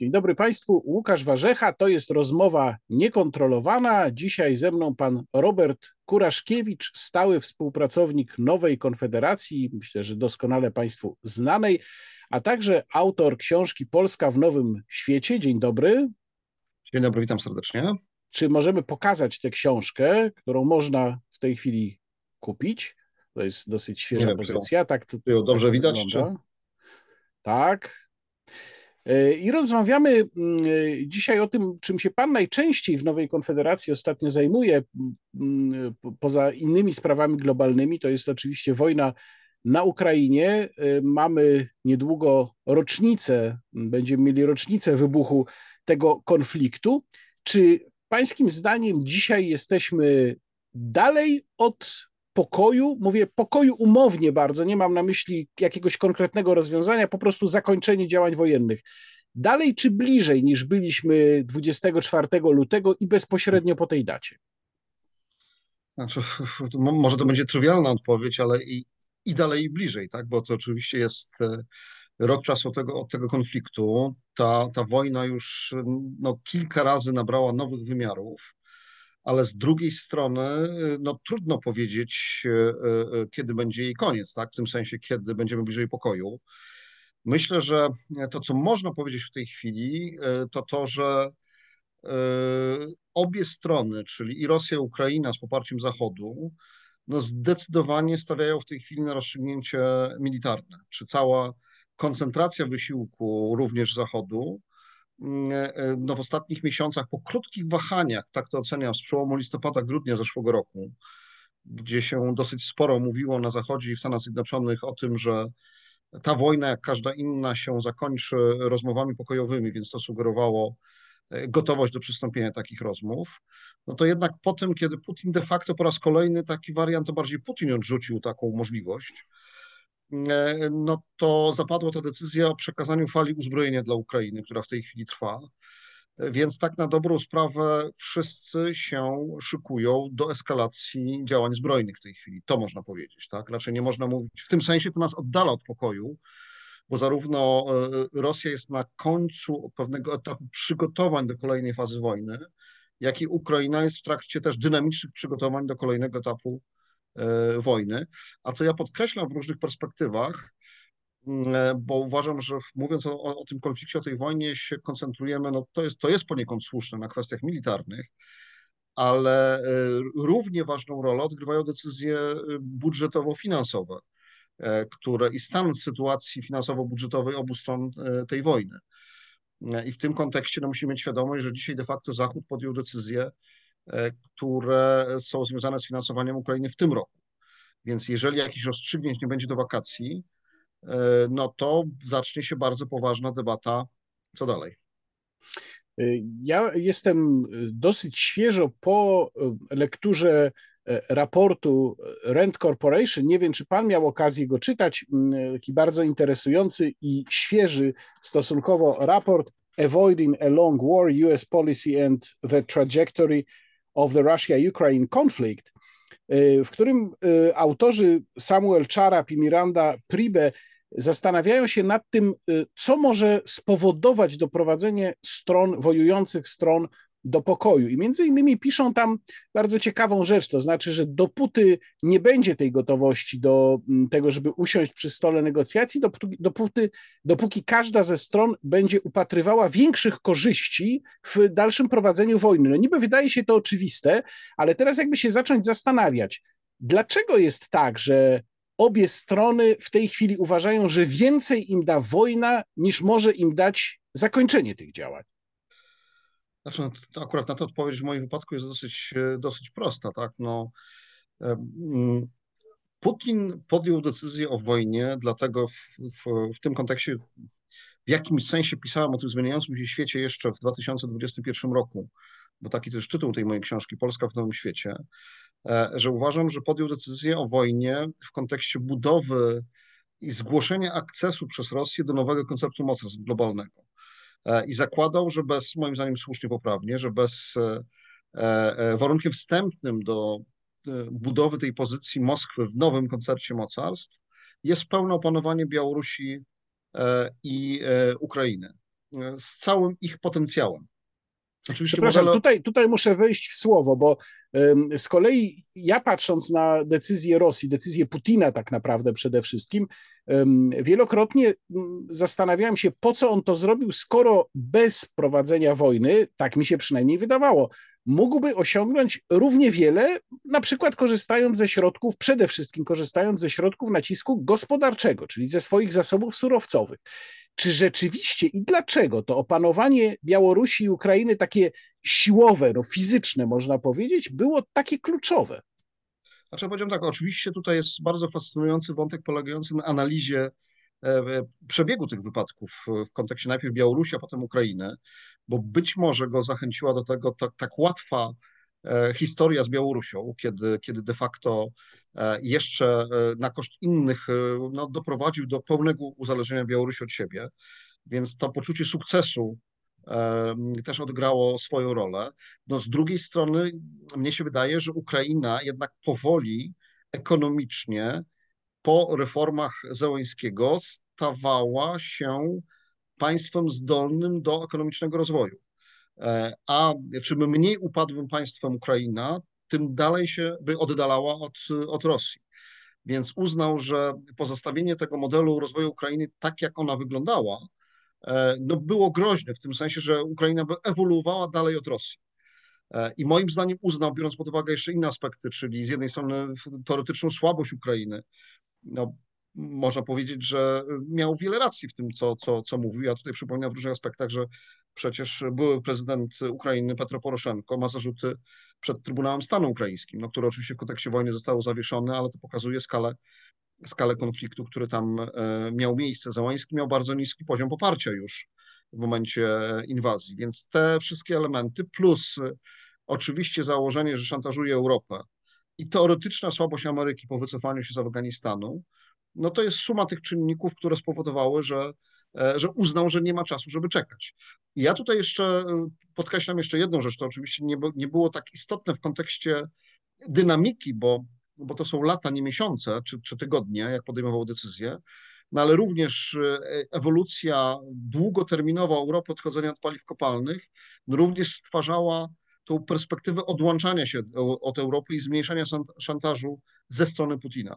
Dzień dobry Państwu, Łukasz Warzecha, to jest rozmowa niekontrolowana. Dzisiaj ze mną pan Robert Kuraszkiewicz, stały współpracownik Nowej Konfederacji, myślę, że doskonale Państwu znanej, a także autor książki Polska w Nowym Świecie. Dzień dobry. Dzień dobry, witam serdecznie. Czy możemy pokazać tę książkę, którą można w tej chwili kupić? To jest dosyć świeża wiem, pozycja. Tak, to, ją dobrze tak widać? Czy... Tak, I rozmawiamy mm, e, dzisiaj o tym, czym się Pan najczęściej w Nowej Konfederacji ostatnio zajmuje, mm, poza innymi sprawami globalnymi, to jest oczywiście wojna na Ukrainie. E, mamy niedługo rocznicę, będziemy mieli rocznicę wybuchu tego konfliktu. Czy Pańskim zdaniem dzisiaj jesteśmy dalej od pokoju, mówię pokoju umownie bardzo, nie mam na myśli jakiegoś konkretnego rozwiązania, po prostu zakończenie działań wojennych. Dalej czy bliżej niż byliśmy 24 lutego i bezpośrednio po tej dacie? Znaczy, może to będzie trywialna odpowiedź, ale i, i dalej i bliżej, tak? bo to oczywiście jest e, rok czasu od tego, od tego konfliktu. Ta, ta wojna już no, kilka razy nabrała nowych wymiarów ale z drugiej strony y, no, trudno powiedzieć, y, y, kiedy będzie jej koniec, tak? w tym sensie, kiedy będziemy bliżej pokoju. Myślę, że to, co można powiedzieć w tej chwili, to to, że obie strony, czyli i Rosja, i Ukraina z poparciem Zachodu, no zdecydowanie stawiają w tej chwili na rozstrzygnięcie militarne. Czy cała koncentracja wysiłku również Zachodu no w ostatnich miesiącach, po krótkich wahaniach, tak to oceniam, z przełomu listopada, grudnia zeszłego roku, gdzie się dosyć sporo mówiło na Zachodzie i w Stanach Zjednoczonych o tym, że ta wojna, jak każda inna, się zakończy rozmowami pokojowymi, więc to sugerowało e, gotowość do przystąpienia takich rozmów. No to jednak po tym, kiedy Putin de facto po raz kolejny taki wariant, to bardziej Putin odrzucił taką możliwość, E, no to zapadła ta decyzja o przekazaniu fali uzbrojenia dla Ukrainy, która w tej chwili trwa. E, więc tak na dobrą sprawę wszyscy się szykują do eskalacji działań zbrojnych w tej chwili. To można powiedzieć, tak? Raczej nie można mówić. W tym sensie to nas oddala od pokoju, bo zarówno e, Rosja jest na końcu pewnego etapu przygotowań do kolejnej fazy wojny, jak i Ukraina jest w trakcie też dynamicznych przygotowań do kolejnego etapu E, wojny. A co ja podkreślam w różnych perspektywach, mm, e, bo uważam, że mówiąc o, o, tym konflikcie, o tej wojnie się koncentrujemy, no to jest, to jest poniekąd słuszne na kwestiach militarnych, ale e, równie ważną rolę odgrywają decyzje budżetowo-finansowe, które i stan sytuacji finansowo-budżetowej obu stron tej wojny. I w tym kontekście no, musimy mieć świadomość, że dzisiaj de facto Zachód podjął decyzję, E, które są związane z finansowaniem Ukrainy w tym roku. Więc jeżeli jakichś rozstrzygnięć nie będzie do wakacji, e, no to zacznie się bardzo poważna debata, co dalej. E, ja jestem dosyć świeżo po lekturze raportu Rent Corporation. Nie wiem, czy pan miał okazję go czytać. Mm, taki bardzo interesujący i świeży stosunkowo raport Avoiding a Long War, US Policy and the Trajectory of the Russia-Ukraine Conflict, y, w którym y, autorzy Samuel Czarap i Miranda Pribe zastanawiają się nad tym, y, co może spowodować doprowadzenie stron, wojujących stron do pokoju. I między innymi piszą tam bardzo ciekawą rzecz, to znaczy, że dopóty nie będzie tej gotowości do mm, tego, żeby usiąść przy stole negocjacji, dopóty, dopóki każda ze stron będzie upatrywała większych korzyści w dalszym prowadzeniu wojny. No niby wydaje się to oczywiste, ale teraz jakby się zacząć zastanawiać, dlaczego jest tak, że obie strony w tej chwili uważają, że więcej im da wojna, niż może im dać zakończenie tych działań. Znaczy, no, akurat na to odpowiedź w moim wypadku jest dosyć, e, dosyć prosta, tak? No, mm, Putin podjął decyzję o wojnie, dlatego w, w, w tym kontekście w jakimś sensie pisałem o tym zmieniającym się świecie jeszcze w 2021 roku, bo taki też tytuł tej mojej książki, Polska w nowym świecie, e, że uważam, że podjął decyzję o wojnie w kontekście budowy i zgłoszenia akcesu przez Rosję do nowego konceptu mocarstw globalnego. E, i zakładał, że bez, moim zdaniem słusznie poprawnie, że bez e, e, warunkiem wstępnym do budowy tej pozycji Moskwy w nowym koncercie mocarstw jest pełne opanowanie Białorusi i Ukrainy. z całym ich potencjałem. Oczywiście Przepraszam, modele... tutaj, tutaj muszę wejść w słowo, bo z kolei ja patrząc na decyzję Rosji, decyzję Putina tak naprawdę przede wszystkim, wielokrotnie zastanawiałem się, po co on to zrobił, skoro bez prowadzenia wojny, tak mi się przynajmniej wydawało, mógłby osiągnąć równie wiele, na przykład korzystając ze środków, przede wszystkim korzystając ze środków nacisku gospodarczego, czyli ze swoich zasobów surowcowych. Czy rzeczywiście i dlaczego to opanowanie Białorusi i Ukrainy, takie siłowe, no fizyczne można powiedzieć, było takie kluczowe? Znaczy, powiedziałem tak, oczywiście tutaj jest bardzo fascynujący wątek polegający na analizie e, przebiegu tych wypadków w kontekście najpierw Białorusi, a potem Ukrainy, bo być może go zachęciła do tego tak, tak łatwa e, historia z Białorusią, kiedy, kiedy de facto jeszcze na koszt innych no, doprowadził do pełnego uzależnienia Białorusi od siebie. Więc to poczucie sukcesu też odgrało swoją rolę. No z drugiej strony mnie się wydaje, że Ukraina jednak powoli ekonomicznie po reformach Zełęńskiego stawała się państwem zdolnym do ekonomicznego rozwoju. E, a czym mniej upadłym państwem Ukraina, tym dalej się by oddalała od, od Rosji. Więc uznał, że pozostawienie tego modelu rozwoju Ukrainy tak, jak ona wyglądała, E, no było groźne w tym sensie, że Ukraina by ewoluowała dalej od Rosji. E, I moim zdaniem uznał, biorąc pod uwagę jeszcze inne aspekty, czyli z jednej strony teoretyczną słabość Ukrainy, no, można powiedzieć, że miał wiele racji w tym, co, co, co mówił. Ja tutaj przypominam w różnych aspektach, że przecież były prezydent Ukrainy Petro Poroszenko ma zarzuty przed Trybunałem Stanu Ukraińskim, no, które oczywiście w kontekście wojny zostało zawieszone, ale to pokazuje skalę skalę konfliktu, który tam e, miał miejsce. Załański miał bardzo niski poziom poparcia już w momencie inwazji, więc te wszystkie elementy, plus e, oczywiście założenie, że szantażuje Europę i teoretyczna słabość Ameryki po wycofaniu się z Afganistanu, no to jest suma tych czynników, które spowodowały, że, e, że uznał, że nie ma czasu, żeby czekać. I ja tutaj jeszcze podkreślam jeszcze jedną rzecz, to oczywiście nie, nie było tak istotne w kontekście dynamiki, bo bo to są lata, nie miesiące czy, czy tygodnie, jak podejmował decyzję, no ale również e, ewolucja długoterminowa Europy odchodzenia od paliw kopalnych no również stwarzała tą perspektywę odłączania się od Europy i zmniejszania szantażu ze strony Putina.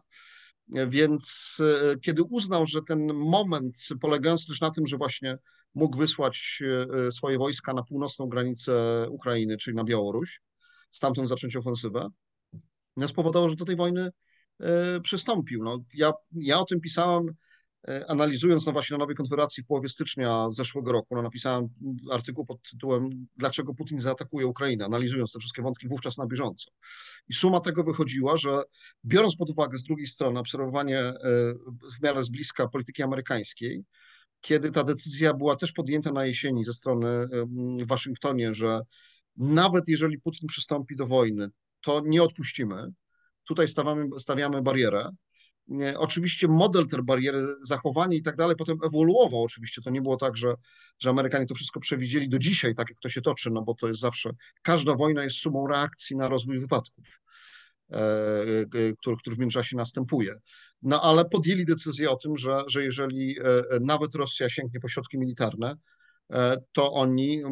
Więc e, kiedy uznał, że ten moment polegający też na tym, że właśnie mógł wysłać e, swoje wojska na północną granicę Ukrainy, czyli na Białoruś, stamtąd zacząć ofensywę, no, spowodowało, że do tej wojny e, przystąpił. No, ja, ja o tym pisałem, e, analizując no właśnie na nowej konfederacji w połowie stycznia zeszłego roku. No, napisałem artykuł pod tytułem Dlaczego Putin zaatakuje Ukrainę, analizując te wszystkie wątki wówczas na bieżąco. I suma tego wychodziła, że biorąc pod uwagę z drugiej strony obserwowanie e, w miarę z bliska polityki amerykańskiej, kiedy ta decyzja była też podjęta na jesieni ze strony w Waszyngtonie, że nawet jeżeli Putin przystąpi do wojny, to nie odpuścimy. Tutaj stawiamy, stawiamy barierę. Oczywiście model tej bariery, zachowanie i tak dalej potem ewoluował. Oczywiście to nie było tak, że, że Amerykanie to wszystko przewidzieli do dzisiaj, tak jak to się toczy, no bo to jest zawsze, każda wojna jest sumą reakcji na rozwój wypadków, e, e, który, który w międzyczasie następuje. No ale podjęli decyzję o tym, że, że jeżeli e, nawet Rosja sięgnie po środki militarne, to oni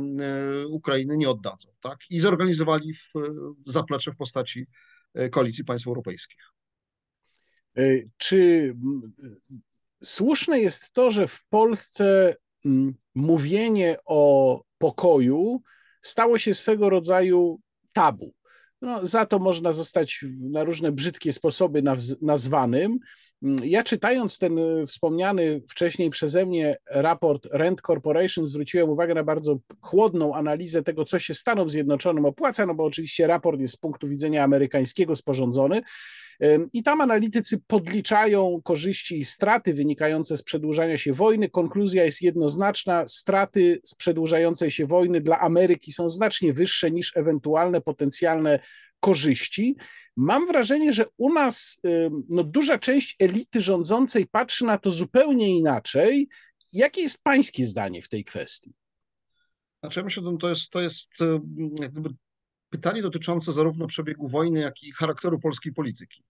Ukrainy nie oddadzą. Tak? I zorganizowali w, zaplecze w postaci koalicji państw europejskich. Czy słuszne jest to, że w Polsce mówienie o pokoju stało się swego rodzaju tabu? No, za to można zostać na różne brzydkie sposoby nazwanym. Ja czytając ten e, wspomniany wcześniej przeze mnie raport Rent Corporation zwróciłem uwagę na bardzo chłodną analizę tego, co się Stanom Zjednoczonym opłaca, no bo oczywiście raport jest z punktu widzenia amerykańskiego sporządzony i tam analitycy podliczają korzyści i straty wynikające z przedłużania się wojny. Konkluzja jest jednoznaczna: straty z przedłużającej się wojny dla Ameryki są znacznie wyższe niż ewentualne potencjalne korzyści. Mam wrażenie, że u nas no, duża część elity rządzącej patrzy na to zupełnie inaczej. Jakie jest Pańskie zdanie w tej kwestii? Znaczy, ja myślę, to jest, to jest jak gdyby pytanie dotyczące zarówno przebiegu wojny, jak i charakteru polskiej polityki,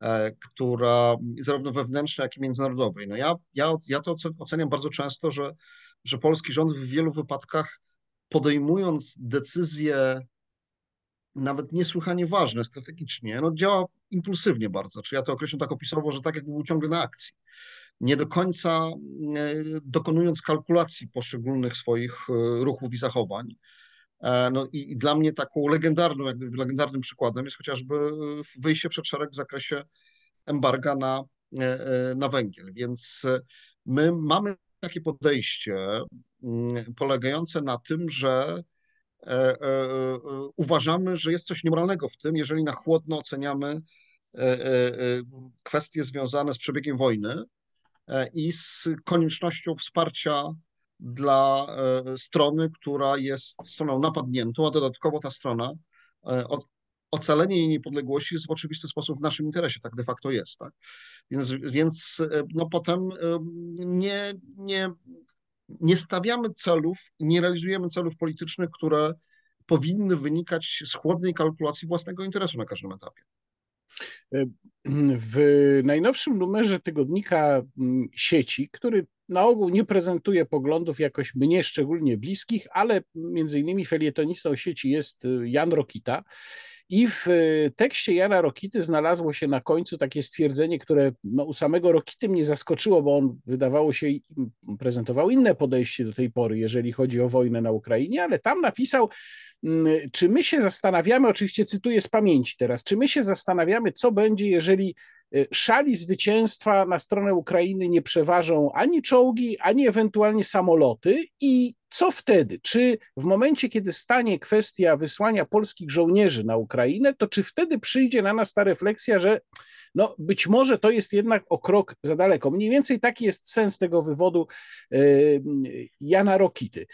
e, która zarówno wewnętrznej, jak i międzynarodowej. No ja, ja, ja to oceniam bardzo często, że że polski rząd w wielu wypadkach podejmując decyzje nawet niesłychanie ważne strategicznie, no działa impulsywnie bardzo. Czy ja to określę tak opisowo, że tak jakby był ciągle na akcji. Nie do końca e, dokonując kalkulacji poszczególnych swoich e, ruchów i zachowań. E, no i, i dla mnie taką legendarną, jakby legendarnym przykładem jest chociażby wyjście przed szereg w zakresie embarga na, na węgiel. Więc my mamy takie podejście mm, polegające na tym, że E, e, e, uważamy, że jest coś niemoralnego w tym, jeżeli na chłodno oceniamy kwestie związane z przebiegiem wojny i z koniecznością wsparcia dla strony, która jest stroną napadniętą, a dodatkowo ta strona, ocalenie jej niepodległości jest w oczywisty sposób w naszym interesie, tak de facto jest. Tak? Więc, więc no potem nie, nie nie stawiamy celów, nie realizujemy celów politycznych, które powinny wynikać z chłodnej kalkulacji własnego interesu na każdym etapie. W najnowszym numerze tygodnika mm, sieci, który na ogół nie prezentuje poglądów jakoś mnie szczególnie bliskich, ale między innymi felietonistą sieci jest y, Jan Rokita. I w e, tekście Jana Rokity znalazło się na końcu takie stwierdzenie, które no, u samego Rokity mnie zaskoczyło, bo on wydawało się prezentował inne podejście do tej pory, jeżeli chodzi o wojnę na Ukrainie, ale tam napisał, czy my się zastanawiamy, oczywiście cytuję z pamięci teraz, czy my się zastanawiamy, co będzie, jeżeli szali zwycięstwa na stronę Ukrainy nie przeważą ani czołgi, ani ewentualnie samoloty i co wtedy? Czy w momencie, kiedy stanie kwestia wysłania polskich żołnierzy na Ukrainę, to czy wtedy przyjdzie na nas ta refleksja, że no być może to jest jednak o krok za daleko. Mniej więcej taki jest sens tego wywodu e, Jana Rokity.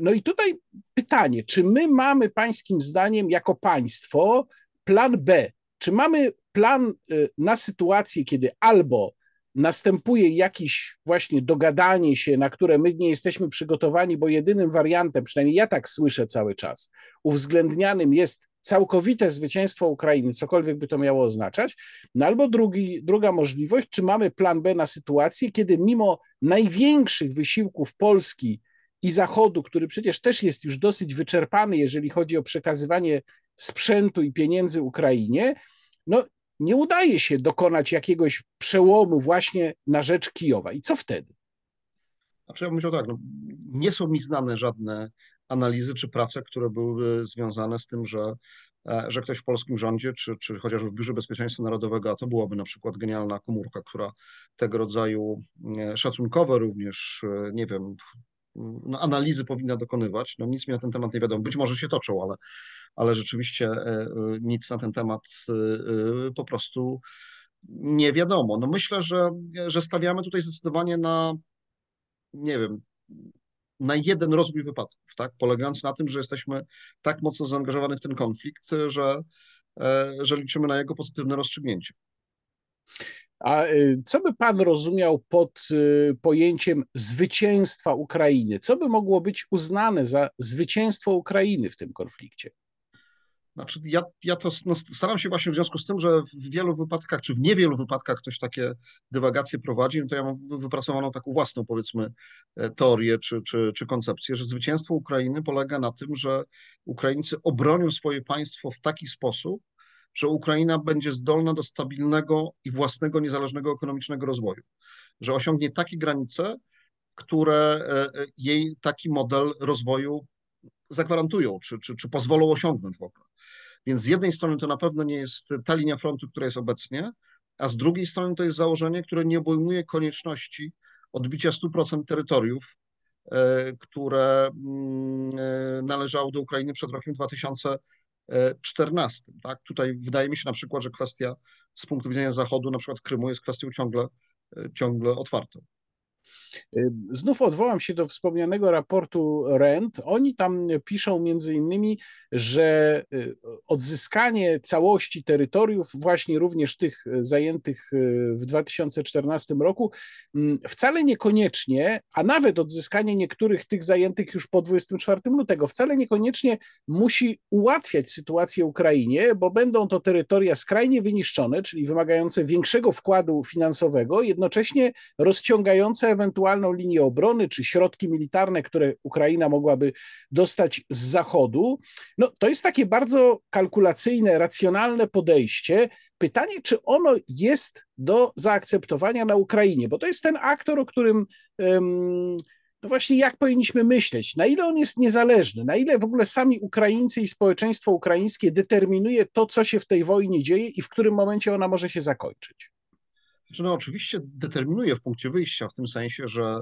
No i tutaj pytanie, czy my mamy pańskim zdaniem jako państwo plan B? Czy mamy plan e, na sytuację, kiedy albo następuje jakieś właśnie dogadanie się, na które my nie jesteśmy przygotowani, bo jedynym wariantem, przynajmniej ja tak słyszę cały czas, uwzględnianym jest całkowite zwycięstwo Ukrainy, cokolwiek by to miało oznaczać, no albo drugi, druga możliwość, czy mamy plan B na sytuację, kiedy mimo największych wysiłków Polski i Zachodu, który przecież też jest już dosyć wyczerpany, jeżeli chodzi o przekazywanie sprzętu i pieniędzy Ukrainie, no nie udaje się dokonać jakiegoś przełomu właśnie na rzecz Kijowa. I co wtedy? Znaczy ja bym powiedział tak, no, nie są mi znane żadne analizy czy prace, które były związane z tym, że, e, że ktoś w polskim rządzie, czy, czy chociażby w Biurze Bezpieczeństwa Narodowego, a to byłaby na przykład genialna komórka, która tego rodzaju e, szacunkowe również, e, nie wiem, no, analizy powinna dokonywać. No nic mi na ten temat nie wiadomo. Być może się toczą, ale, ale rzeczywiście nic na ten temat po prostu nie wiadomo. No myślę, że, że stawiamy tutaj zdecydowanie na, nie wiem, na jeden rozwój wypadków, tak? polegając na tym, że jesteśmy tak mocno zaangażowani w ten konflikt, że, e, że liczymy na jego pozytywne rozstrzygnięcie. A co by pan rozumiał pod pojęciem zwycięstwa Ukrainy? Co by mogło być uznane za zwycięstwo Ukrainy w tym konflikcie? Znaczy, ja, ja to no, staram się właśnie w związku z tym, że w wielu wypadkach, czy w niewielu wypadkach ktoś takie dywagacje prowadzi, no to ja mam wypracowaną taką własną, powiedzmy, e, teorię czy, czy, czy koncepcję, że zwycięstwo Ukrainy polega na tym, że Ukraińcy obronią swoje państwo w taki sposób, że Ukraina będzie zdolna do stabilnego i własnego, niezależnego ekonomicznego rozwoju, że osiągnie takie granice, które e, e, jej taki model rozwoju zagwarantują, czy, czy, czy pozwolą osiągnąć w ogóle. Więc z jednej strony to na pewno nie jest ta linia frontu, która jest obecnie, a z drugiej strony to jest założenie, które nie obejmuje konieczności odbicia 100% terytoriów, e, które mm, e, należały do Ukrainy przed rokiem 2014. Tak? Tutaj wydaje mi się na przykład, że kwestia z punktu widzenia Zachodu, na przykład Krymu, jest kwestią ciągle, e, ciągle otwartą. Znów odwołam się do wspomnianego raportu RENT. Oni tam piszą między innymi, że y, odzyskanie całości terytoriów, właśnie również tych zajętych y, w 2014 roku, wcale niekoniecznie, a nawet odzyskanie niektórych tych zajętych już po 24 lutego, wcale niekoniecznie musi ułatwiać sytuację Ukrainie, bo będą to terytoria skrajnie wyniszczone, czyli wymagające większego wkładu finansowego, jednocześnie rozciągające ewentualną linię obrony, czy środki militarne, które Ukraina mogłaby dostać z Zachodu. No, to jest takie bardzo kalkulacyjne, racjonalne podejście. Pytanie, czy ono jest do zaakceptowania na Ukrainie, bo to jest ten aktor, o którym. Um, no właśnie jak powinniśmy myśleć, na ile on jest niezależny, na ile w ogóle sami Ukraińcy i społeczeństwo ukraińskie determinuje to, co się w tej wojnie dzieje i w którym momencie ona może się zakończyć. Znaczy, no oczywiście determinuje w punkcie wyjścia, w tym sensie, że,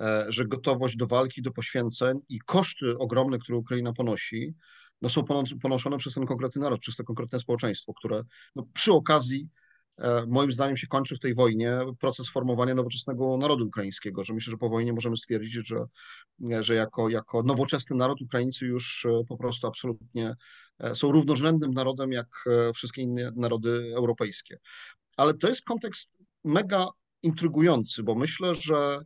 e, że gotowość do walki, do poświęceń i koszty ogromne, które Ukraina ponosi, no są ponoszone przez ten konkretny naród, przez to konkretne społeczeństwo, które no przy okazji E, moim zdaniem się kończy w tej wojnie proces formowania nowoczesnego narodu ukraińskiego, że myślę, że po wojnie możemy stwierdzić, że, że jako, jako nowoczesny naród Ukraińcy już e, po prostu absolutnie e, są równorzędnym narodem jak wszystkie inne narody europejskie. Ale to jest kontekst mega intrygujący, bo myślę, że,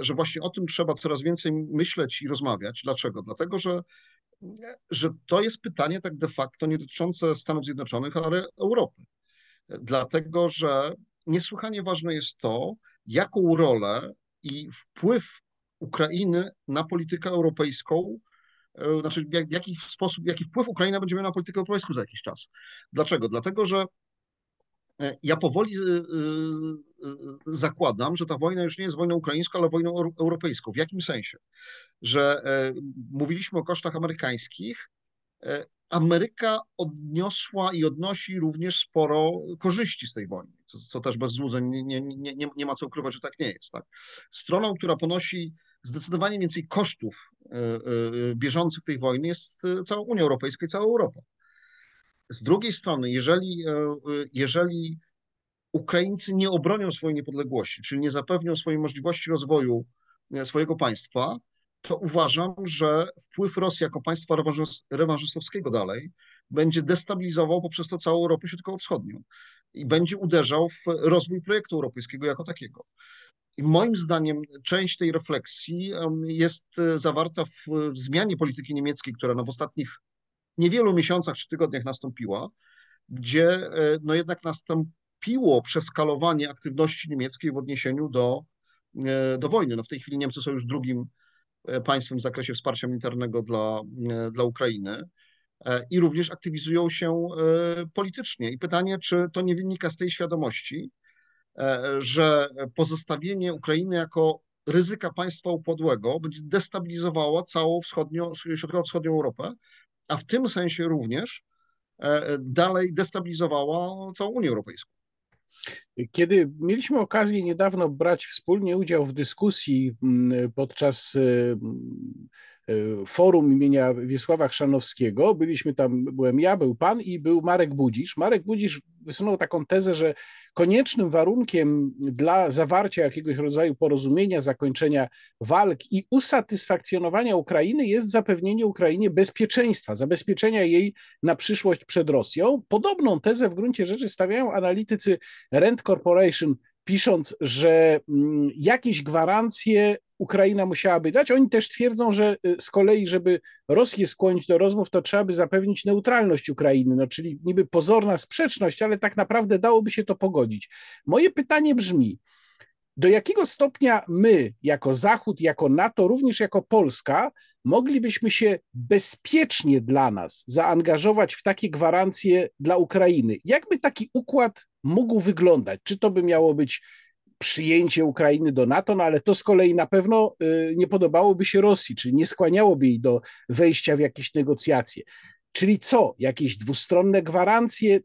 że właśnie o tym trzeba coraz więcej myśleć i rozmawiać. Dlaczego? Dlatego, że że to jest pytanie tak de facto nie dotyczące Stanów Zjednoczonych, ale Europy dlatego że niesłychanie ważne jest to, jaką rolę i wpływ Ukrainy na politykę europejską, e, znaczy w jaki sposób, jaki wpływ Ukraina będzie miała na politykę europejską za jakiś czas. Dlaczego? Dlatego, że e, ja powoli e, zakładam, że ta wojna już nie jest wojną ukraińską, ale wojną europejską. W jakim sensie? Że mówiliśmy o kosztach amerykańskich, Ameryka odniosła i odnosi również sporo korzyści z tej wojny, co, co też bez złudzeń nie, nie, nie, nie ma co ukrywać, że tak nie jest. Tak? Stroną, która ponosi zdecydowanie więcej kosztów e, e, bieżących tej wojny jest e, cała Unia Europejska i cała Europa. Z drugiej strony, jeżeli, jeżeli Ukraińcy nie obronią swojej niepodległości, czyli nie zapewnią swojej możliwości rozwoju swojego państwa, to uważam, że wpływ Rosji jako państwa rewanżystowskiego dalej będzie destabilizował poprzez to całą Europę Środkowo-Wschodnią i będzie uderzał w rozwój projektu europejskiego jako takiego. I moim zdaniem część tej refleksji jest e, zawarta w zmianie polityki niemieckiej, która no w ostatnich niewielu miesiącach czy tygodniach nastąpiła, gdzie e, no jednak nastąpiło przeskalowanie aktywności niemieckiej w odniesieniu do, e, do wojny. No w tej chwili Niemcy są już drugim E, państwem w zakresie wsparcia militarnego dla, dla Ukrainy i również aktywizują się politycznie. I pytanie, czy to nie wynika z tej świadomości, że pozostawienie Ukrainy jako ryzyka państwa upadłego będzie destabilizowało całą wschodnio, środkowo-wschodnią Europę, a w tym sensie również dalej destabilizowała całą Unię Europejską. Kiedy mieliśmy okazję niedawno brać wspólnie udział w dyskusji mm, podczas Y, forum imienia Wiesława Chrzanowskiego. Byliśmy tam, byłem ja, był pan i był Marek Budzisz. Marek Budzisz wysunął taką tezę, że koniecznym warunkiem dla zawarcia jakiegoś rodzaju porozumienia, zakończenia walk i usatysfakcjonowania Ukrainy jest zapewnienie Ukrainie bezpieczeństwa, zabezpieczenia jej na przyszłość przed Rosją. Podobną tezę w gruncie rzeczy stawiają analitycy Rent Corporation pisząc, że mm, jakieś gwarancje Ukraina musiałaby dać. Oni też twierdzą, że y, z kolei, żeby Rosję skłonić do rozmów, to trzeba by zapewnić neutralność Ukrainy, no czyli niby pozorna sprzeczność, ale tak naprawdę dałoby się to pogodzić. Moje pytanie brzmi, do jakiego stopnia my, jako Zachód, jako NATO, również jako Polska, moglibyśmy się bezpiecznie dla nas zaangażować w takie gwarancje dla Ukrainy? Jakby taki układ mógł wyglądać? Czy to by miało być przyjęcie Ukrainy do NATO, no ale to z kolei na pewno y, nie podobałoby się Rosji, czyli nie skłaniałoby jej do wejścia w jakieś negocjacje. Czyli co? Jakieś dwustronne gwarancje?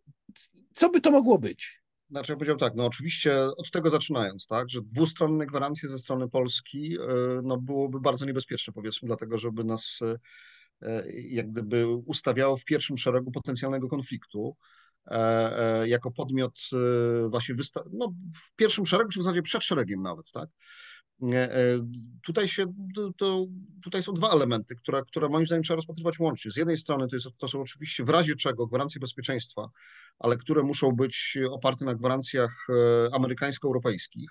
Co by to mogło być? Znaczy, ja powiedział tak, no oczywiście od tego zaczynając, tak, że dwustronne gwarancje ze strony Polski y, no, byłoby bardzo niebezpieczne, powiedzmy, dlatego, żeby nas y, jak gdyby ustawiało w pierwszym szeregu potencjalnego konfliktu. E, e, jako podmiot e, właśnie no, w pierwszym szeregu, czy w zasadzie przed szeregiem nawet, tak? Tutaj, się, to, tutaj są dwa elementy, które, które moim zdaniem trzeba rozpatrywać łącznie. Z jednej strony to, jest, to są oczywiście w razie czego gwarancje bezpieczeństwa, ale które muszą być oparte na gwarancjach amerykańsko-europejskich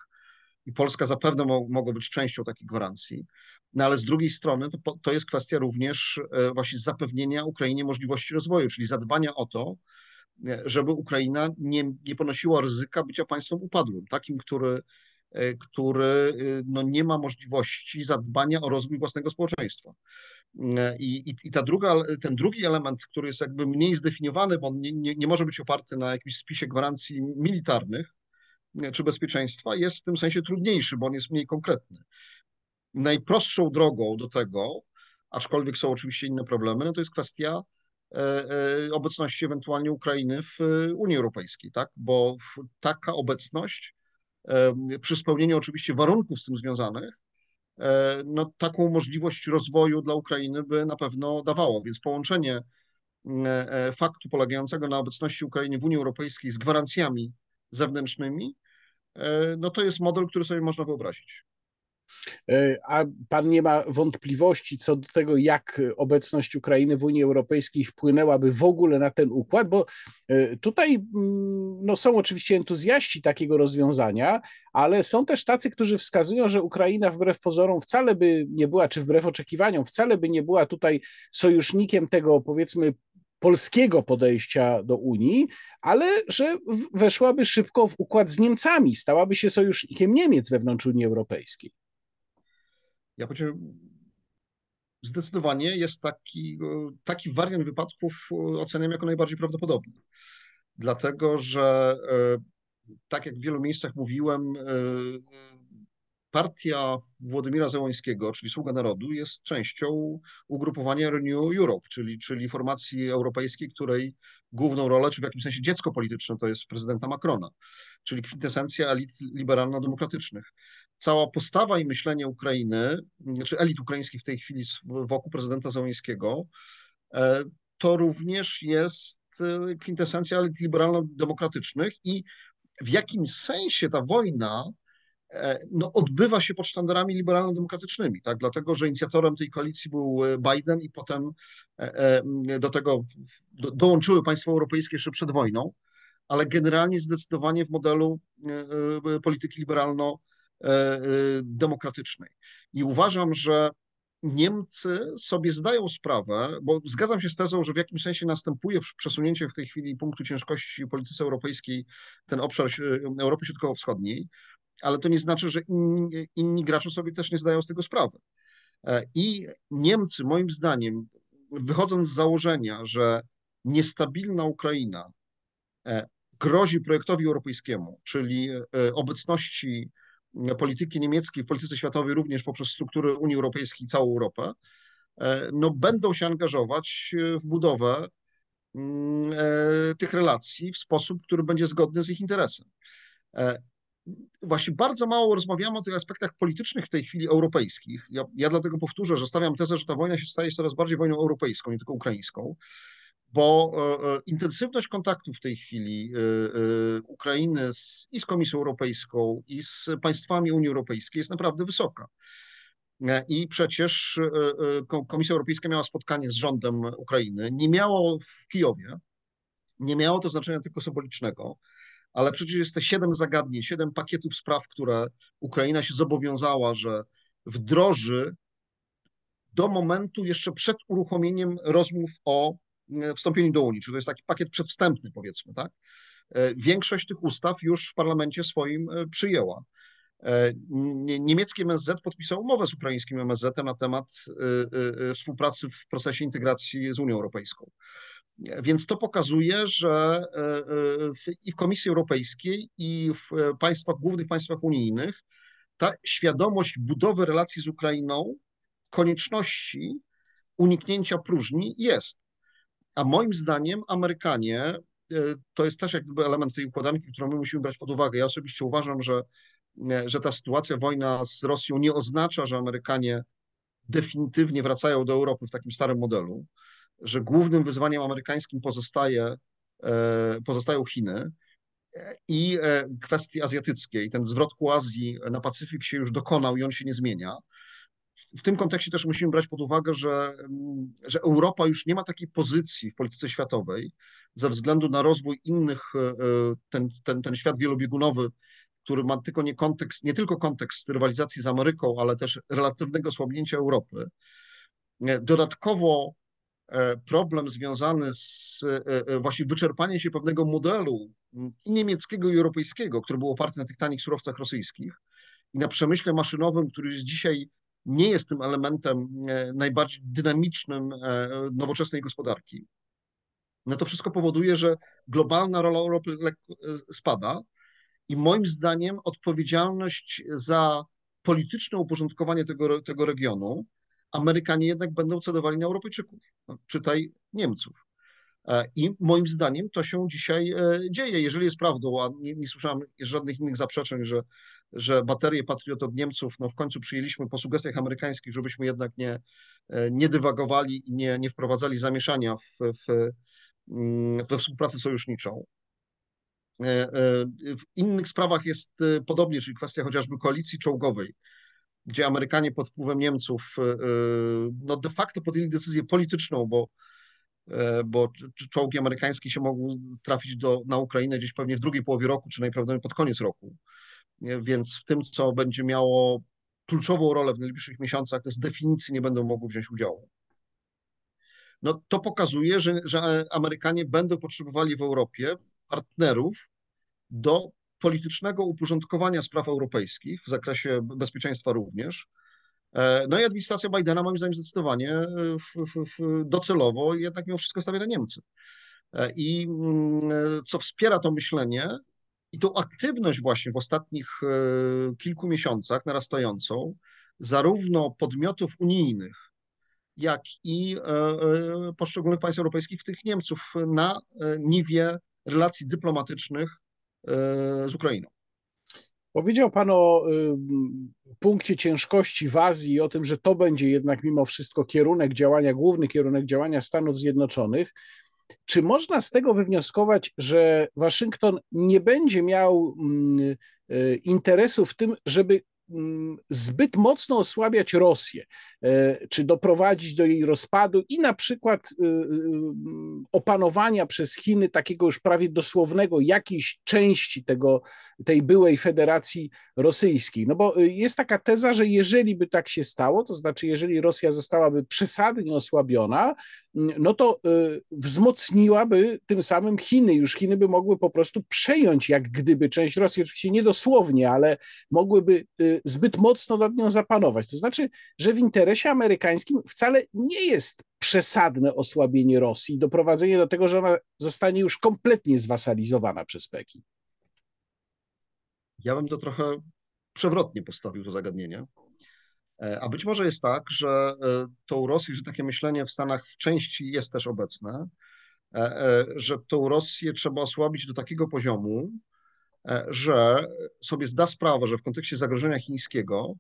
i Polska zapewne mo, mogła być częścią takich gwarancji. No ale z drugiej strony to, to jest kwestia również właśnie zapewnienia Ukrainie możliwości rozwoju, czyli zadbania o to, żeby Ukraina nie, nie ponosiła ryzyka bycia państwem upadłym, takim, który, który no, nie ma możliwości zadbania o rozwój własnego społeczeństwa. I, i, i ta druga, ten drugi element, który jest jakby mniej zdefiniowany, bo on nie, nie, nie może być oparty na jakimś spisie gwarancji militarnych czy bezpieczeństwa, jest w tym sensie trudniejszy, bo on jest mniej konkretny. Najprostszą drogą do tego, aczkolwiek są oczywiście inne problemy, no to jest kwestia e, e, obecności ewentualnie Ukrainy w Unii Europejskiej, tak? Bo taka obecność przy spełnieniu oczywiście warunków z tym związanych, e, no taką możliwość rozwoju dla Ukrainy by na pewno dawało, więc połączenie faktu polegającego na obecności Ukrainy w Unii Europejskiej z gwarancjami zewnętrznymi, no to jest model, który sobie można wyobrazić. E, a pan nie ma wątpliwości co do tego, jak obecność Ukrainy w Unii Europejskiej wpłynęłaby w ogóle na ten układ, bo e, tutaj mm, no, są oczywiście entuzjaści takiego rozwiązania, ale są też tacy, którzy wskazują, że Ukraina wbrew pozorom wcale by nie była, czy wbrew oczekiwaniom, wcale by nie była tutaj sojusznikiem tego, powiedzmy, polskiego podejścia do Unii, ale że weszłaby szybko w układ z Niemcami, stałaby się sojusznikiem Niemiec wewnątrz Unii Europejskiej. Ja powiedziałem, zdecydowanie jest taki, taki wariant wypadków oceniam jako najbardziej prawdopodobny. Dlatego, że e, tak jak w wielu miejscach mówiłem, e, partia Władimira Zełońskiego, czyli Sługa Narodu, jest częścią ugrupowania Renew Europe, czyli, czyli formacji europejskiej, której główną rolę, czy w jakimś sensie dziecko polityczne to jest prezydenta Macrona, czyli kwintesencja elit liberalno-demokratycznych cała postawa i myślenie Ukrainy, czy elit ukraińskich w tej chwili wokół prezydenta Zełenskiego, e, to również jest e, kwintesencja elit liberalno-demokratycznych i w jakim sensie ta wojna e, no, odbywa się pod sztandarami liberalno-demokratycznymi, tak? dlatego że inicjatorem tej koalicji był Biden i potem do tego do, dołączyły państwa europejskie jeszcze przed wojną, ale generalnie zdecydowanie w modelu polityki liberalno e, demokratycznej. I uważam, że Niemcy sobie zdają sprawę, bo zgadzam się z tezą, że w jakimś sensie następuje przesunięcie w tej chwili punktu ciężkości w polityce europejskiej, ten obszar Europy Środkowo-Wschodniej, ale to nie znaczy, że inni, inni gracze sobie też nie zdają z tego sprawy. E, I Niemcy, moim zdaniem, wychodząc z założenia, że niestabilna Ukraina grozi projektowi europejskiemu, czyli obecności polityki niemieckiej w polityce światowej, również poprzez struktury Unii Europejskiej i całą Europę, e, no będą się angażować w budowę mm, e, tych relacji w sposób, który będzie zgodny z ich interesem. E, właśnie bardzo mało rozmawiamy o tych aspektach politycznych w tej chwili europejskich. Ja, ja dlatego powtórzę, że stawiam tezę, że ta wojna się staje coraz bardziej wojną europejską, nie tylko ukraińską bo e, e, intensywność kontaktów w tej chwili e, Ukrainy z, i z Komisją Europejską, i z państwami Unii Europejskiej jest naprawdę wysoka. I przecież Komisja Europejska miała spotkanie z rządem Ukrainy. Nie miało w Kijowie, nie miało to znaczenia tylko symbolicznego, ale przecież jest te siedem zagadnień, siedem pakietów spraw, które Ukraina się zobowiązała, że wdroży do momentu jeszcze przed uruchomieniem rozmów o wstąpieniu do Unii, czy to jest taki pakiet przedwstępny, powiedzmy, tak? E, większość tych ustaw już w parlamencie swoim e, przyjęła. Niemiecki MSZ podpisał umowę z ukraińskim MSZ na temat współpracy w procesie integracji z Unią Europejską. Więc to pokazuje, że i w Komisji Europejskiej, i w państwach, głównych państwach unijnych ta świadomość budowy relacji z Ukrainą, konieczności uniknięcia próżni jest. A moim zdaniem Amerykanie, e, to jest też jakby element tej układanki, którą my musimy brać pod uwagę. Ja osobiście uważam, że, e, że ta sytuacja, wojna z Rosją nie oznacza, że Amerykanie definitywnie wracają do Europy w takim starym modelu, że głównym wyzwaniem amerykańskim pozostaje, e, pozostają Chiny i kwestie azjatyckie. I ten zwrot ku Azji na Pacyfik się już dokonał i on się nie zmienia w tym kontekście też musimy brać pod uwagę, że, mm, że Europa już nie ma takiej pozycji w polityce światowej ze względu na rozwój innych, e, e, ten, ten, ten świat wielobiegunowy, który ma tylko nie, kontekst, nie tylko kontekst rywalizacji z Ameryką, ale też relatywnego słabnięcia Europy. E, dodatkowo problem związany z właśnie wyczerpaniem się pewnego modelu mm, i niemieckiego, i europejskiego, który był oparty na tych tanich surowcach rosyjskich, i na przemyśle maszynowym, który jest dzisiaj nie jest tym elementem najbardziej dynamicznym nowoczesnej gospodarki, no to wszystko powoduje, że globalna rola Europy spada i moim zdaniem odpowiedzialność za polityczne uporządkowanie tego, tego regionu Amerykanie jednak będą cedowali na Europejczyków, no, czytaj Niemców. E, I moim zdaniem to się dzisiaj e, dzieje. Jeżeli jest prawdą, a nie, nie słyszałem żadnych innych zaprzeczeń, że, że baterie Patriot od Niemców, no w końcu przyjęliśmy po sugestiach amerykańskich, żebyśmy jednak nie, e, nie dywagowali i nie, nie wprowadzali zamieszania w, w, mm, we współpracy sojuszniczą. W innych sprawach jest podobnie, czyli kwestia chociażby koalicji czołgowej, gdzie Amerykanie pod wpływem Niemców no de facto podjęli decyzję polityczną, bo E, bo czołgi amerykańskie się mogą trafić do, na Ukrainę gdzieś pewnie w drugiej połowie roku, czy najprawdopodobniej pod koniec roku. Więc w tym, co będzie miało kluczową rolę w najbliższych miesiącach, te z definicji nie będą mogły wziąć udziału. No, to pokazuje, że, że Amerykanie będą potrzebowali w Europie partnerów do politycznego uporządkowania spraw europejskich, w zakresie bezpieczeństwa również, E, no i administracja Bidena moim zdaniem zdecydowanie e, w, w, w docelowo jednak mimo wszystko stawia na Niemcy. E, I mm, co wspiera to myślenie i tą aktywność właśnie w ostatnich kilku miesiącach narastającą, zarówno podmiotów unijnych, jak i poszczególnych państw europejskich, w tych Niemców na niwie relacji dyplomatycznych z Ukrainą. Powiedział Pan o y, punkcie ciężkości w Azji i o tym, że to będzie jednak mimo wszystko kierunek działania, główny kierunek działania Stanów Zjednoczonych. Czy można z tego wywnioskować, że Waszyngton nie będzie miał mm, y, interesu w tym, żeby mm, zbyt mocno osłabiać Rosję, e, czy doprowadzić do jej rozpadu i na przykład y, opanowania przez Chiny takiego już prawie dosłownego jakiejś części tego, tej byłej Federacji Rosyjskiej. No bo jest taka teza, że jeżeli by tak się stało, to znaczy jeżeli Rosja zostałaby przesadnie osłabiona, no to wzmocniłaby tym samym Chiny. Już Chiny by mogły po prostu przejąć jak gdyby część Rosji, oczywiście nie dosłownie, ale mogłyby zbyt mocno nad nią zapanować. To znaczy, że w interesie amerykańskim wcale nie jest przesadne osłabienie Rosji, doprowadzenie do tego, że ona zostanie już kompletnie zwasalizowana przez Pekin? Ja bym to trochę przewrotnie postawił to zagadnienie. E, a być może jest tak, że e, tą Rosję, że takie myślenie w Stanach w części jest też obecne, e, że tą Rosję trzeba osłabić do takiego poziomu, że sobie zda sprawę, że w kontekście zagrożenia chińskiego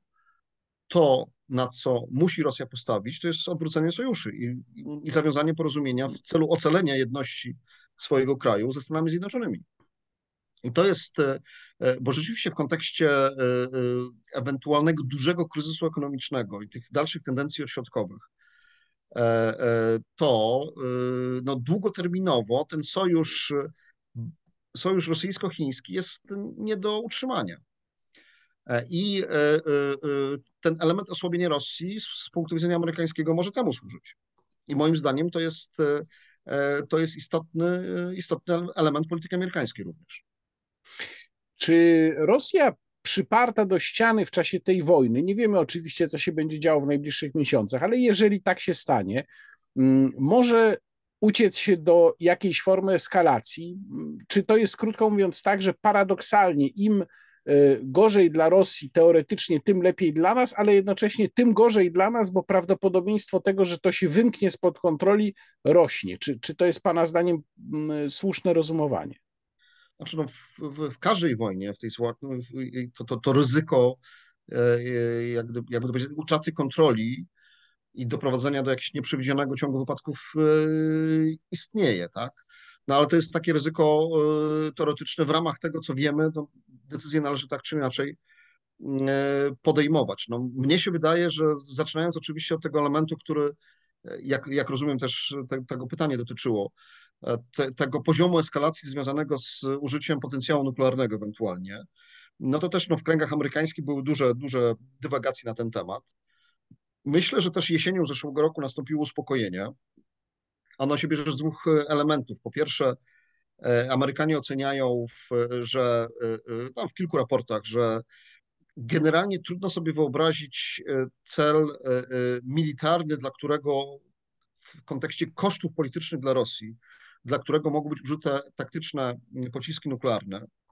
to, na co musi Rosja postawić, to jest odwrócenie sojuszu i, i zawiązanie porozumienia w celu ocalenia jedności swojego kraju ze Stanami Zjednoczonymi. I to jest, e, e, bo rzeczywiście w kontekście e, ewentualnego dużego kryzysu ekonomicznego i tych dalszych tendencji odśrodkowych, to no, długoterminowo ten sojusz, sojusz rosyjsko-chiński jest nie do utrzymania. I ten element osłabienia Rosji z punktu widzenia amerykańskiego może temu służyć. I moim zdaniem to jest, to jest istotny, istotny element polityki amerykańskiej również. Czy Rosja przyparta do ściany w czasie tej wojny, nie wiemy oczywiście, co się będzie działo w najbliższych miesiącach, ale jeżeli tak się stanie, mm, może uciec się do jakiejś formy eskalacji? Czy to jest, krótko mówiąc, tak, że paradoksalnie im gorzej dla Rosji teoretycznie, tym lepiej dla nas, ale jednocześnie tym gorzej dla nas, bo prawdopodobieństwo tego, że to się wymknie spod kontroli, rośnie. Czy, czy to jest Pana zdaniem mm, słuszne rozumowanie? Znaczy, no, w, w, w każdej wojnie, w tej to, to, to ryzyko e, e, jak gdyby, jak gdyby utraty kontroli i doprowadzenia do jakiegoś nieprzewidzianego ciągu wypadków e, istnieje, tak? No ale to jest takie ryzyko teoretyczne w ramach tego, co wiemy, no, decyzje należy tak czy inaczej podejmować. No, mnie się wydaje, że zaczynając oczywiście od tego elementu, który, jak, jak rozumiem też te, tego pytanie dotyczyło, te, tego poziomu eskalacji związanego z użyciem potencjału nuklearnego ewentualnie, no to też no, w kręgach amerykańskich były duże, duże dywagacje na ten temat. Myślę, że też jesienią zeszłego roku nastąpiło uspokojenie. Ono się bierze z dwóch elementów. Po pierwsze, e, Amerykanie oceniają, w, że e, e, tam w kilku raportach, że generalnie trudno sobie wyobrazić cel militarny, dla którego w kontekście kosztów politycznych dla Rosji, dla którego mogą być użyte taktyczne pociski nuklearne, E,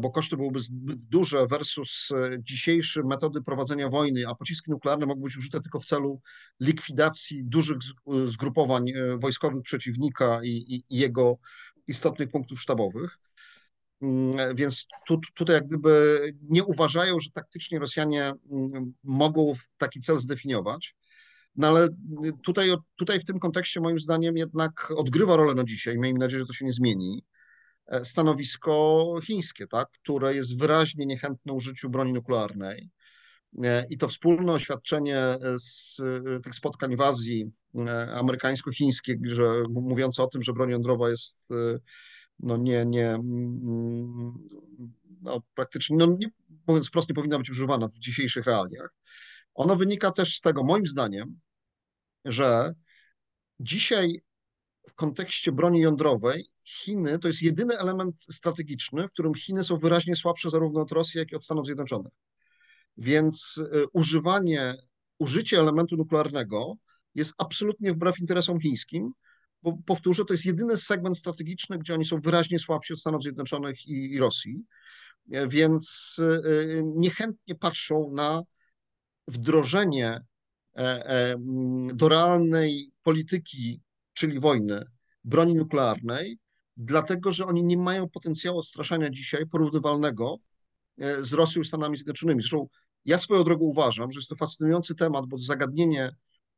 bo koszty byłyby zbyt duże versus e, dzisiejsze metody prowadzenia wojny, a pociski nuklearne mogą być użyte tylko w celu likwidacji dużych zgrupowań e, wojskowych przeciwnika i, i, i jego istotnych punktów sztabowych. Mm, więc tu, tutaj jak gdyby nie uważają, że taktycznie Rosjanie mm, mogą taki cel zdefiniować. No ale tutaj, tutaj w tym kontekście moim zdaniem jednak odgrywa rolę na dzisiaj. Miejmy nadzieję, że to się nie zmieni E, stanowisko chińskie, tak, które jest wyraźnie niechętne użyciu broni nuklearnej. E, I to wspólne oświadczenie z e, tych spotkań w Azji amerykańsko-chińskich, że mówiące o tym, że broń jądrowa jest no nie, nie, mm, no praktycznie, no nie, mówiąc wprost, nie powinna być używana w dzisiejszych realiach. Ono wynika też z tego, moim zdaniem, że dzisiaj w kontekście broni jądrowej Chiny to jest jedyny element strategiczny, w którym Chiny są wyraźnie słabsze zarówno od Rosji, jak i od Stanów Zjednoczonych. Więc y, używanie, użycie elementu nuklearnego jest absolutnie wbrew interesom chińskim, bo powtórzę, to jest jedyny segment strategiczny, gdzie oni są wyraźnie słabsi od Stanów Zjednoczonych i, i Rosji, więc y, niechętnie patrzą na wdrożenie e, e, do realnej polityki czyli wojny, broni nuklearnej, dlatego że oni nie mają potencjału odstraszania dzisiaj porównywalnego e, z Rosją i Stanami Zjednoczonymi. Zresztą ja swoją drogą uważam, że jest to fascynujący temat, bo zagadnienie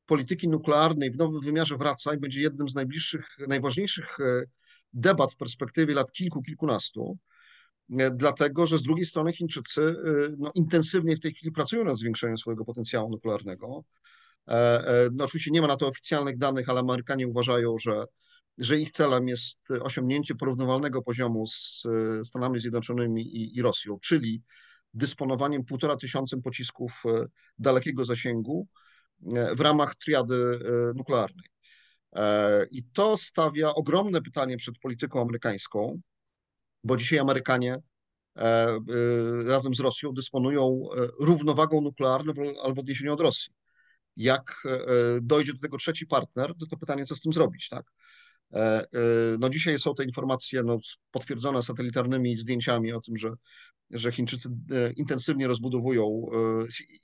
polityki nuklearnej w nowym wymiarze wraca i będzie jednym z najbliższych, najważniejszych e, debat w perspektywie lat kilku, kilkunastu, e, dlatego że z drugiej strony Chińczycy no, intensywnie w tej chwili pracują nad zwiększeniem swojego potencjału nuklearnego. E, e, no oczywiście nie ma na to oficjalnych danych, ale Amerykanie uważają, że, że ich celem jest osiągnięcie porównywalnego poziomu z Stanami Zjednoczonymi i, i Rosją, czyli dysponowaniem półtora tysiącem pocisków e, dalekiego zasięgu w ramach triady nuklearnej. I to stawia ogromne pytanie przed polityką amerykańską, bo dzisiaj Amerykanie razem z Rosją dysponują równowagą nuklearną, w odniesieniu od Rosji jak e, dojdzie do tego trzeci partner, to to pytanie, co z tym zrobić, tak? E, e, no dzisiaj są te informacje no, potwierdzone satelitarnymi zdjęciami o tym, że, że Chińczycy intensywnie rozbudowują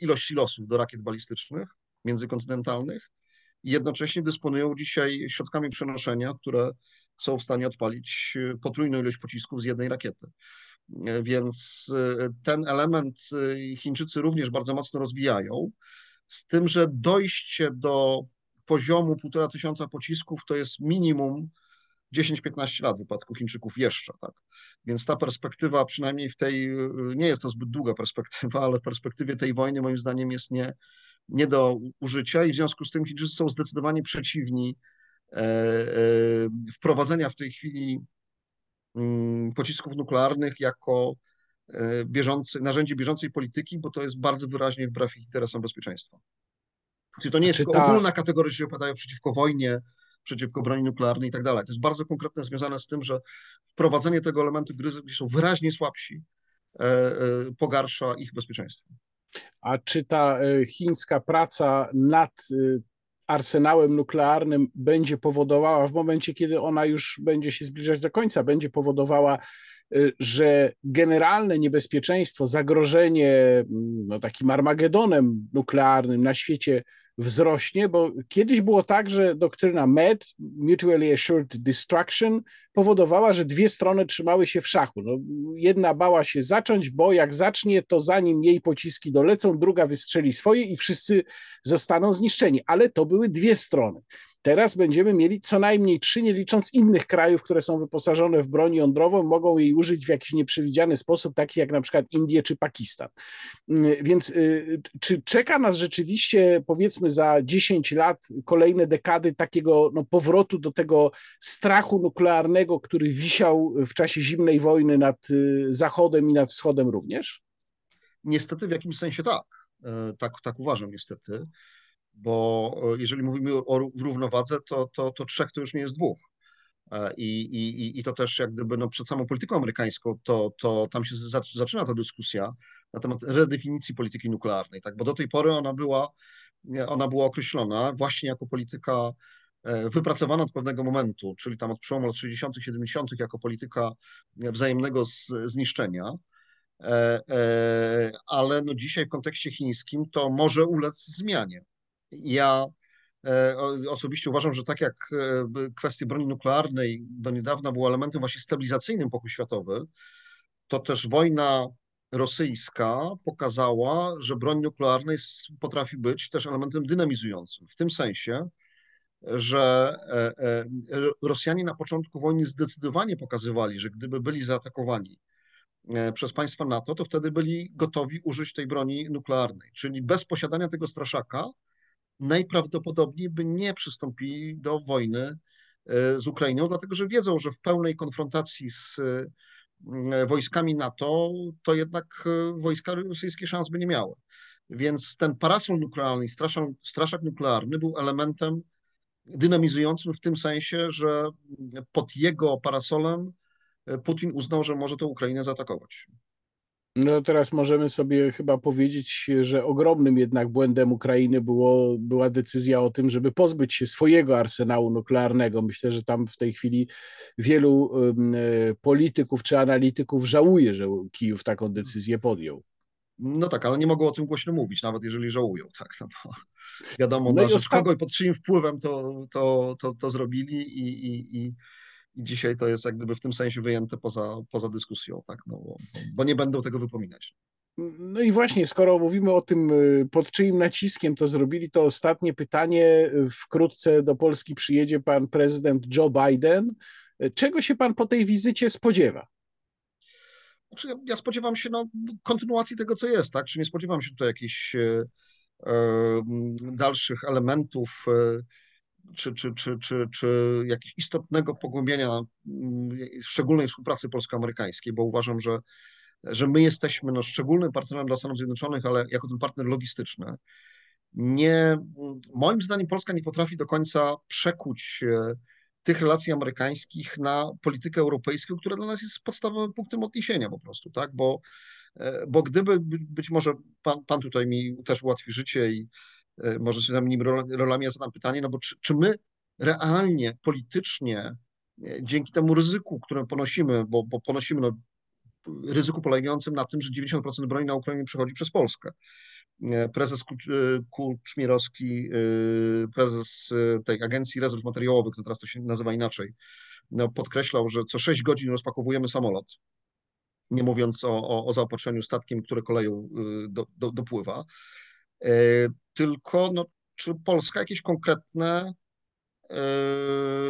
ilość silosów do rakiet balistycznych międzykontynentalnych i jednocześnie dysponują dzisiaj środkami przenoszenia, które są w stanie odpalić potrójną ilość pocisków z jednej rakiety. Więc ten element Chińczycy również bardzo mocno rozwijają z tym, że dojście do poziomu półtora tysiąca pocisków to jest minimum 10-15 lat w wypadku Chińczyków jeszcze, tak. Więc ta perspektywa, przynajmniej w tej, nie jest to zbyt długa perspektywa, ale w perspektywie tej wojny moim zdaniem jest nie, nie do użycia i w związku z tym Chińczycy są zdecydowanie przeciwni e, e, wprowadzenia w tej chwili mm, pocisków nuklearnych jako bieżący, narzędzie bieżącej polityki, bo to jest bardzo wyraźnie wbrew ich interesom bezpieczeństwa. Czyli to nie jest tylko ta... ogólna kategoria, że się opadają przeciwko wojnie, przeciwko broni nuklearnej i tak dalej. To jest bardzo konkretne związane z tym, że wprowadzenie tego elementu gry, gdzie są wyraźnie słabsi, e, e, pogarsza ich bezpieczeństwo. A czy ta chińska praca nad arsenałem nuklearnym będzie powodowała w momencie, kiedy ona już będzie się zbliżać do końca, będzie powodowała że generalne niebezpieczeństwo, zagrożenie mm, no, takim armagedonem nuklearnym na świecie wzrośnie, bo kiedyś było tak, że doktryna MED, Mutually Assured Destruction, powodowała, że dwie strony trzymały się w szachu. No, jedna bała się zacząć, bo jak zacznie, to zanim jej pociski dolecą, druga wystrzeli swoje i wszyscy zostaną zniszczeni. Ale to były dwie strony. Teraz będziemy mieli co najmniej trzy, nie licząc innych krajów, które są wyposażone w broń jądrową, mogą jej użyć w jakiś nieprzewidziany sposób, taki jak na przykład Indie czy Pakistan. Mm, więc y, czy czeka nas rzeczywiście, powiedzmy, za 10 lat, kolejne dekady takiego no, powrotu do tego strachu nuklearnego, który wisiał w czasie zimnej wojny nad y, Zachodem i nad Wschodem również? Niestety w jakimś sensie tak. E, tak, tak uważam, niestety bo e, jeżeli mówimy o równowadze, to, to, to trzech to już nie jest dwóch. E, I, i, I to też jak gdyby no, przed samą polityką amerykańską, to, to tam się zaczyna ta dyskusja, na temat redefinicji polityki nuklearnej, tak? bo do tej pory ona była, ona była określona właśnie jako polityka e, wypracowana od pewnego momentu, czyli tam od przełomu lat 60., 70., jako polityka wzajemnego zniszczenia. E, e, ale no dzisiaj w kontekście chińskim to może ulec zmianie. Ja osobiście uważam, że tak jak kwestia broni nuklearnej do niedawna była elementem właśnie stabilizacyjnym pokój światowy, to też wojna rosyjska pokazała, że broń nuklearna jest, potrafi być też elementem dynamizującym. W tym sensie, że e, e, Rosjanie na początku wojny zdecydowanie pokazywali, że gdyby byli zaatakowani e, przez państwa NATO, to wtedy byli gotowi użyć tej broni nuklearnej. Czyli bez posiadania tego straszaka najprawdopodobniej by nie przystąpili do wojny z Ukrainą, dlatego że wiedzą, że w pełnej konfrontacji z E, wojskami NATO, to jednak e, wojska rosyjskie szans by nie miały. Więc ten parasol nuklearny, straszak, straszak nuklearny był elementem dynamizującym w tym sensie, że pod jego parasolem e, Putin uznał, że może tę Ukrainę zaatakować. No teraz możemy sobie chyba powiedzieć, że ogromnym jednak błędem Ukrainy było, była decyzja o tym, żeby pozbyć się swojego arsenału nuklearnego. Myślę, że tam w tej chwili wielu e, polityków czy analityków żałuje, że Kijów taką decyzję podjął. No tak, ale nie mogą o tym głośno mówić, nawet jeżeli żałują, tak, no bo wiadomo, no na rzecz kogo i pod czyim wpływem to, to, to, to zrobili i, i, i i dzisiaj to jest jak gdyby w tym sensie wyjęte poza, poza dyskusją, tak, no, bo, bo nie będą tego wypominać. No i właśnie, skoro mówimy o tym, y, pod czyim naciskiem to zrobili, to ostatnie pytanie. Wkrótce do Polski przyjedzie pan prezydent Joe Biden. Czego się pan po tej wizycie spodziewa? Znaczy, ja spodziewam się no, kontynuacji tego, co jest, tak? Czy nie spodziewam się tutaj jakichś e dalszych elementów e, czy, czy, czy, czy, czy jakiegoś istotnego pogłębienia mm, szczególnej współpracy polsko-amerykańskiej, bo uważam, że, że my jesteśmy no, szczególnym partnerem dla Stanów Zjednoczonych, ale jako ten partner logistyczny. Nie, moim zdaniem Polska nie potrafi do końca przekuć e, tych relacji amerykańskich na politykę europejską, która dla nas jest podstawowym punktem odniesienia po prostu, tak? Bo, e, bo gdyby być może pan, pan tutaj mi też ułatwi życie i może się zamienimy rolami, ja zadam pytanie, no bo czy, czy my realnie, politycznie, e, dzięki temu ryzyku, które ponosimy, bo, bo ponosimy no, ryzyku polegającym na tym, że 90% broni na Ukrainie przechodzi przez Polskę. E, prezes Kuczmierowski, prezes tej Agencji Rezerw Materiałowych, no teraz to się nazywa inaczej, no podkreślał, że co 6 godzin rozpakowujemy samolot, nie mówiąc o, o, o zaopatrzeniu statkiem, które koleją do, do, dopływa. E, tylko no, czy Polska jakieś konkretne e,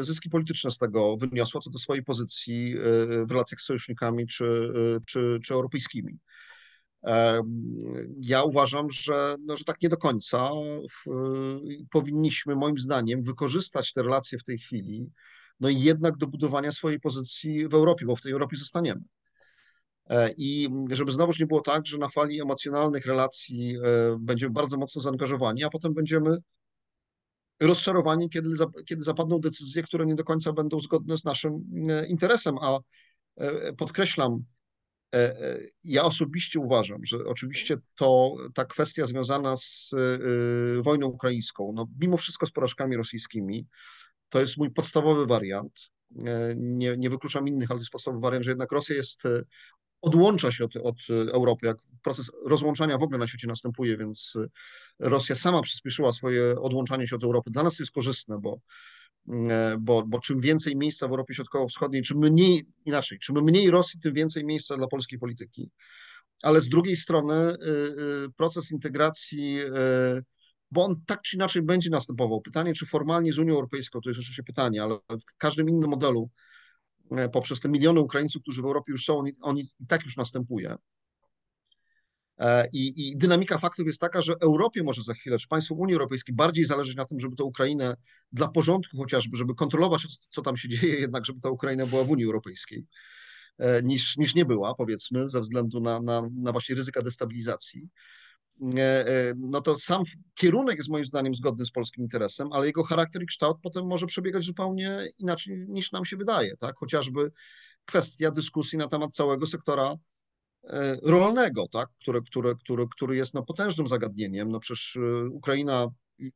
zyski polityczne z tego wyniosła co do swojej pozycji e, w relacjach z sojusznikami czy, czy, czy europejskimi. Ja uważam, że, no, że tak nie do końca powinniśmy, moim zdaniem, wykorzystać te relacje w tej chwili, no i jednak do budowania swojej pozycji w Europie, bo w tej Europie zostaniemy. E, I żeby znowuż nie było tak, że na fali emocjonalnych relacji e, będziemy bardzo mocno zaangażowani, a potem będziemy rozczarowani, kiedy, kiedy zapadną decyzje, które nie do końca będą zgodne z naszym e, interesem. A podkreślam, ja osobiście uważam, że oczywiście to ta kwestia związana z wojną ukraińską, no mimo wszystko z porażkami rosyjskimi, to jest mój podstawowy wariant. Nie, nie wykluczam innych, ale to jest podstawowy wariant, że jednak Rosja jest odłącza się od, od Europy, jak proces rozłączania w ogóle na świecie następuje, więc Rosja sama przyspieszyła swoje odłączanie się od Europy. Dla nas to jest korzystne, bo, bo, bo czym więcej miejsca w Europie Środkowo-Wschodniej, czym mniej, inaczej, czym mniej Rosji, tym więcej miejsca dla polskiej polityki. Ale z drugiej strony y, y, proces integracji, bo on tak czy inaczej będzie następował. Pytanie, czy formalnie z Unią Europejską, to jest oczywiście pytanie, ale w każdym innym modelu E, poprzez te miliony Ukraińców, którzy w Europie już są, oni, oni i tak już następuje. E, I, I, dynamika faktów jest taka, że Europie może za chwilę, czy państwu Unii Europejskiej bardziej zależy na tym, żeby tę Ukrainę dla porządku chociażby, żeby kontrolować, co tam się dzieje, jednak żeby ta Ukraina była w Unii Europejskiej, e, niż, niż nie była, powiedzmy, ze względu na, na, na właśnie ryzyka destabilizacji. E, e, no to sam kierunek jest moim zdaniem zgodny z polskim interesem, ale jego charakter i kształt potem może przebiegać zupełnie inaczej niż nam się wydaje, tak? Chociażby kwestia dyskusji na temat całego sektora rolnego, tak? które, które, które, który jest no, potężnym zagadnieniem. No przecież Ukraina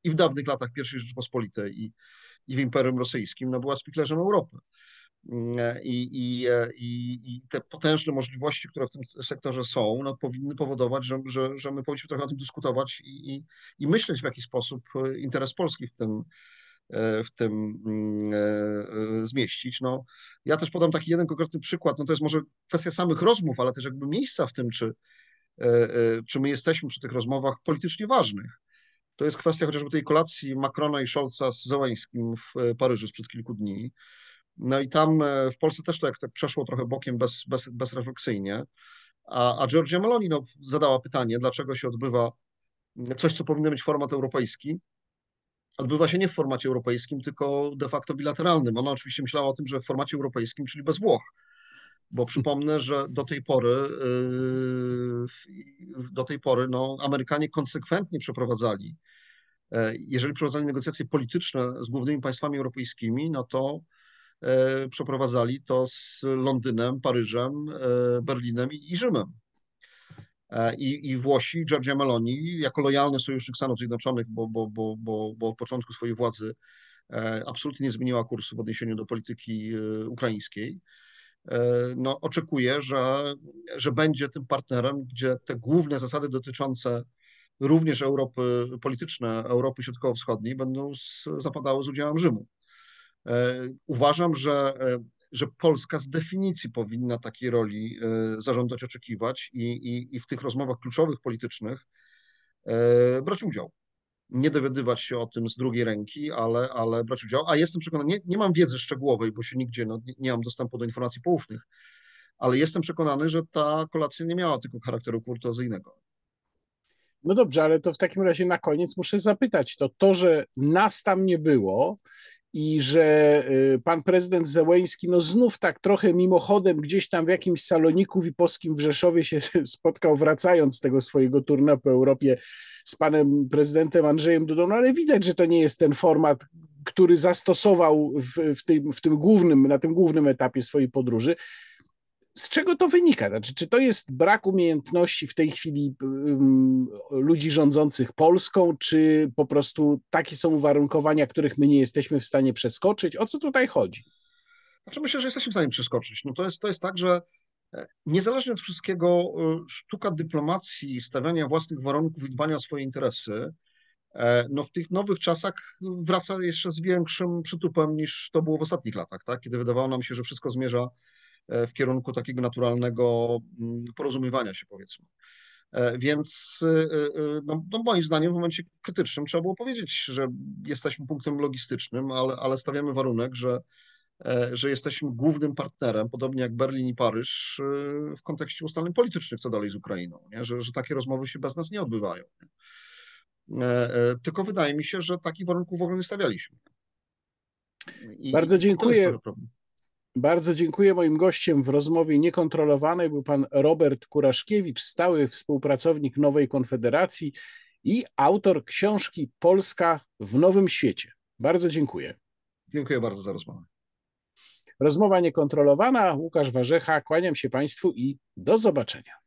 i w dawnych latach I Rzeczypospolitej i, i w Imperium Rosyjskim no, była spiklerzem Europy. I, i, i, I, te potężne możliwości, które w tym sektorze są, no, powinny powodować, że, że, że my powinniśmy trochę o tym dyskutować i, i, myśleć, w jaki sposób interes Polski w tym, w tym zmieścić. No, ja też podam taki jeden konkretny przykład. No, to jest może kwestia samych rozmów, ale też jakby miejsca w tym, czy, czy my jesteśmy przy tych rozmowach politycznie ważnych. To jest kwestia chociażby tej kolacji Macrona i Scholza z Zełańskim w Paryżu sprzed kilku dni. No i tam e, w Polsce też to jak tak przeszło trochę bokiem bez, bez, bezrefleksyjnie. A, a Giorgia Meloni no, zadała pytanie, dlaczego się odbywa coś, co powinno być format europejski, odbywa się nie w formacie europejskim, tylko de facto bilateralnym. Ona oczywiście myślała o tym, że w formacie europejskim, czyli bez Włoch. Bo przypomnę, że do tej pory, yy, do tej pory no, Amerykanie konsekwentnie przeprowadzali, e, jeżeli prowadzali negocjacje polityczne z głównymi państwami europejskimi, no to przeprowadzali to z Londynem, Paryżem, e, Berlinem i Rzymem. E, I, I Włosi, Giorgia Meloni, jako lojalny sojusznik Stanów Zjednoczonych, bo, bo, bo, bo, bo od początku swojej władzy absolutnie nie zmieniła kursu w odniesieniu do polityki ukraińskiej, no, oczekuje, że, że będzie tym partnerem, gdzie te główne zasady dotyczące również Europy polityczne, Europy Środkowo-Wschodniej będą z, zapadały z udziałem Rzymu. E, uważam, że, e, że Polska z definicji powinna takiej roli e, zażądać, oczekiwać i, i, i w tych rozmowach kluczowych politycznych brać udział. Nie dowiadywać się o tym z drugiej ręki, ale, ale brać udział. A jestem przekonany, nie, nie mam wiedzy szczegółowej, bo się nigdzie, no, nie, nie mam dostępu do informacji poufnych, ale jestem przekonany, że ta kolacja nie miała tylko charakteru kurtuazyjnego. No dobrze, ale to w takim razie na koniec muszę zapytać, to to, że nas tam nie było, i że y, pan prezydent Zełęński no znów tak trochę mimochodem gdzieś tam w jakimś saloniku wiposkim w Rzeszowie się spotkał, wracając z tego swojego turnieju po Europie z panem prezydentem Andrzejem Dudą, no ale widać, że to nie jest ten format, który zastosował w, w, tym, w tym głównym, na tym głównym etapie swojej podróży z czego to wynika? Znaczy, czy to jest brak umiejętności w tej chwili um, ludzi rządzących Polską, czy po prostu takie są uwarunkowania, których my nie jesteśmy w stanie przeskoczyć? O co tutaj chodzi? Znaczy myślę, że jesteśmy w stanie przeskoczyć. No to, jest, to jest tak, że e, niezależnie od wszystkiego, e, sztuka dyplomacji, stawiania własnych warunków i dbania o swoje interesy, e, no w tych nowych czasach wraca jeszcze z większym przytupem niż to było w ostatnich latach, tak? kiedy wydawało nam się, że wszystko zmierza w kierunku takiego naturalnego mm, porozumiewania się, powiedzmy. E, więc e, no, no moim zdaniem w momencie krytycznym trzeba było powiedzieć, że jesteśmy punktem logistycznym, ale, ale stawiamy warunek, że, że jesteśmy głównym partnerem, podobnie jak Berlin i Paryż, w kontekście ustaleń politycznych, co dalej z Ukrainą, nie? Że, że takie rozmowy się bez nas nie odbywają. Nie? Tylko wydaje mi się, że takich warunków w ogóle nie stawialiśmy. I, Bardzo dziękuję. Bardzo dziękuję. Moim gościem w rozmowie niekontrolowanej był pan Robert Kuraszkiewicz, stały współpracownik Nowej Konfederacji i autor książki Polska w Nowym Świecie. Bardzo dziękuję. Dziękuję bardzo za rozmowę. Rozmowa niekontrolowana. Łukasz Warzecha, kłaniam się Państwu i do zobaczenia.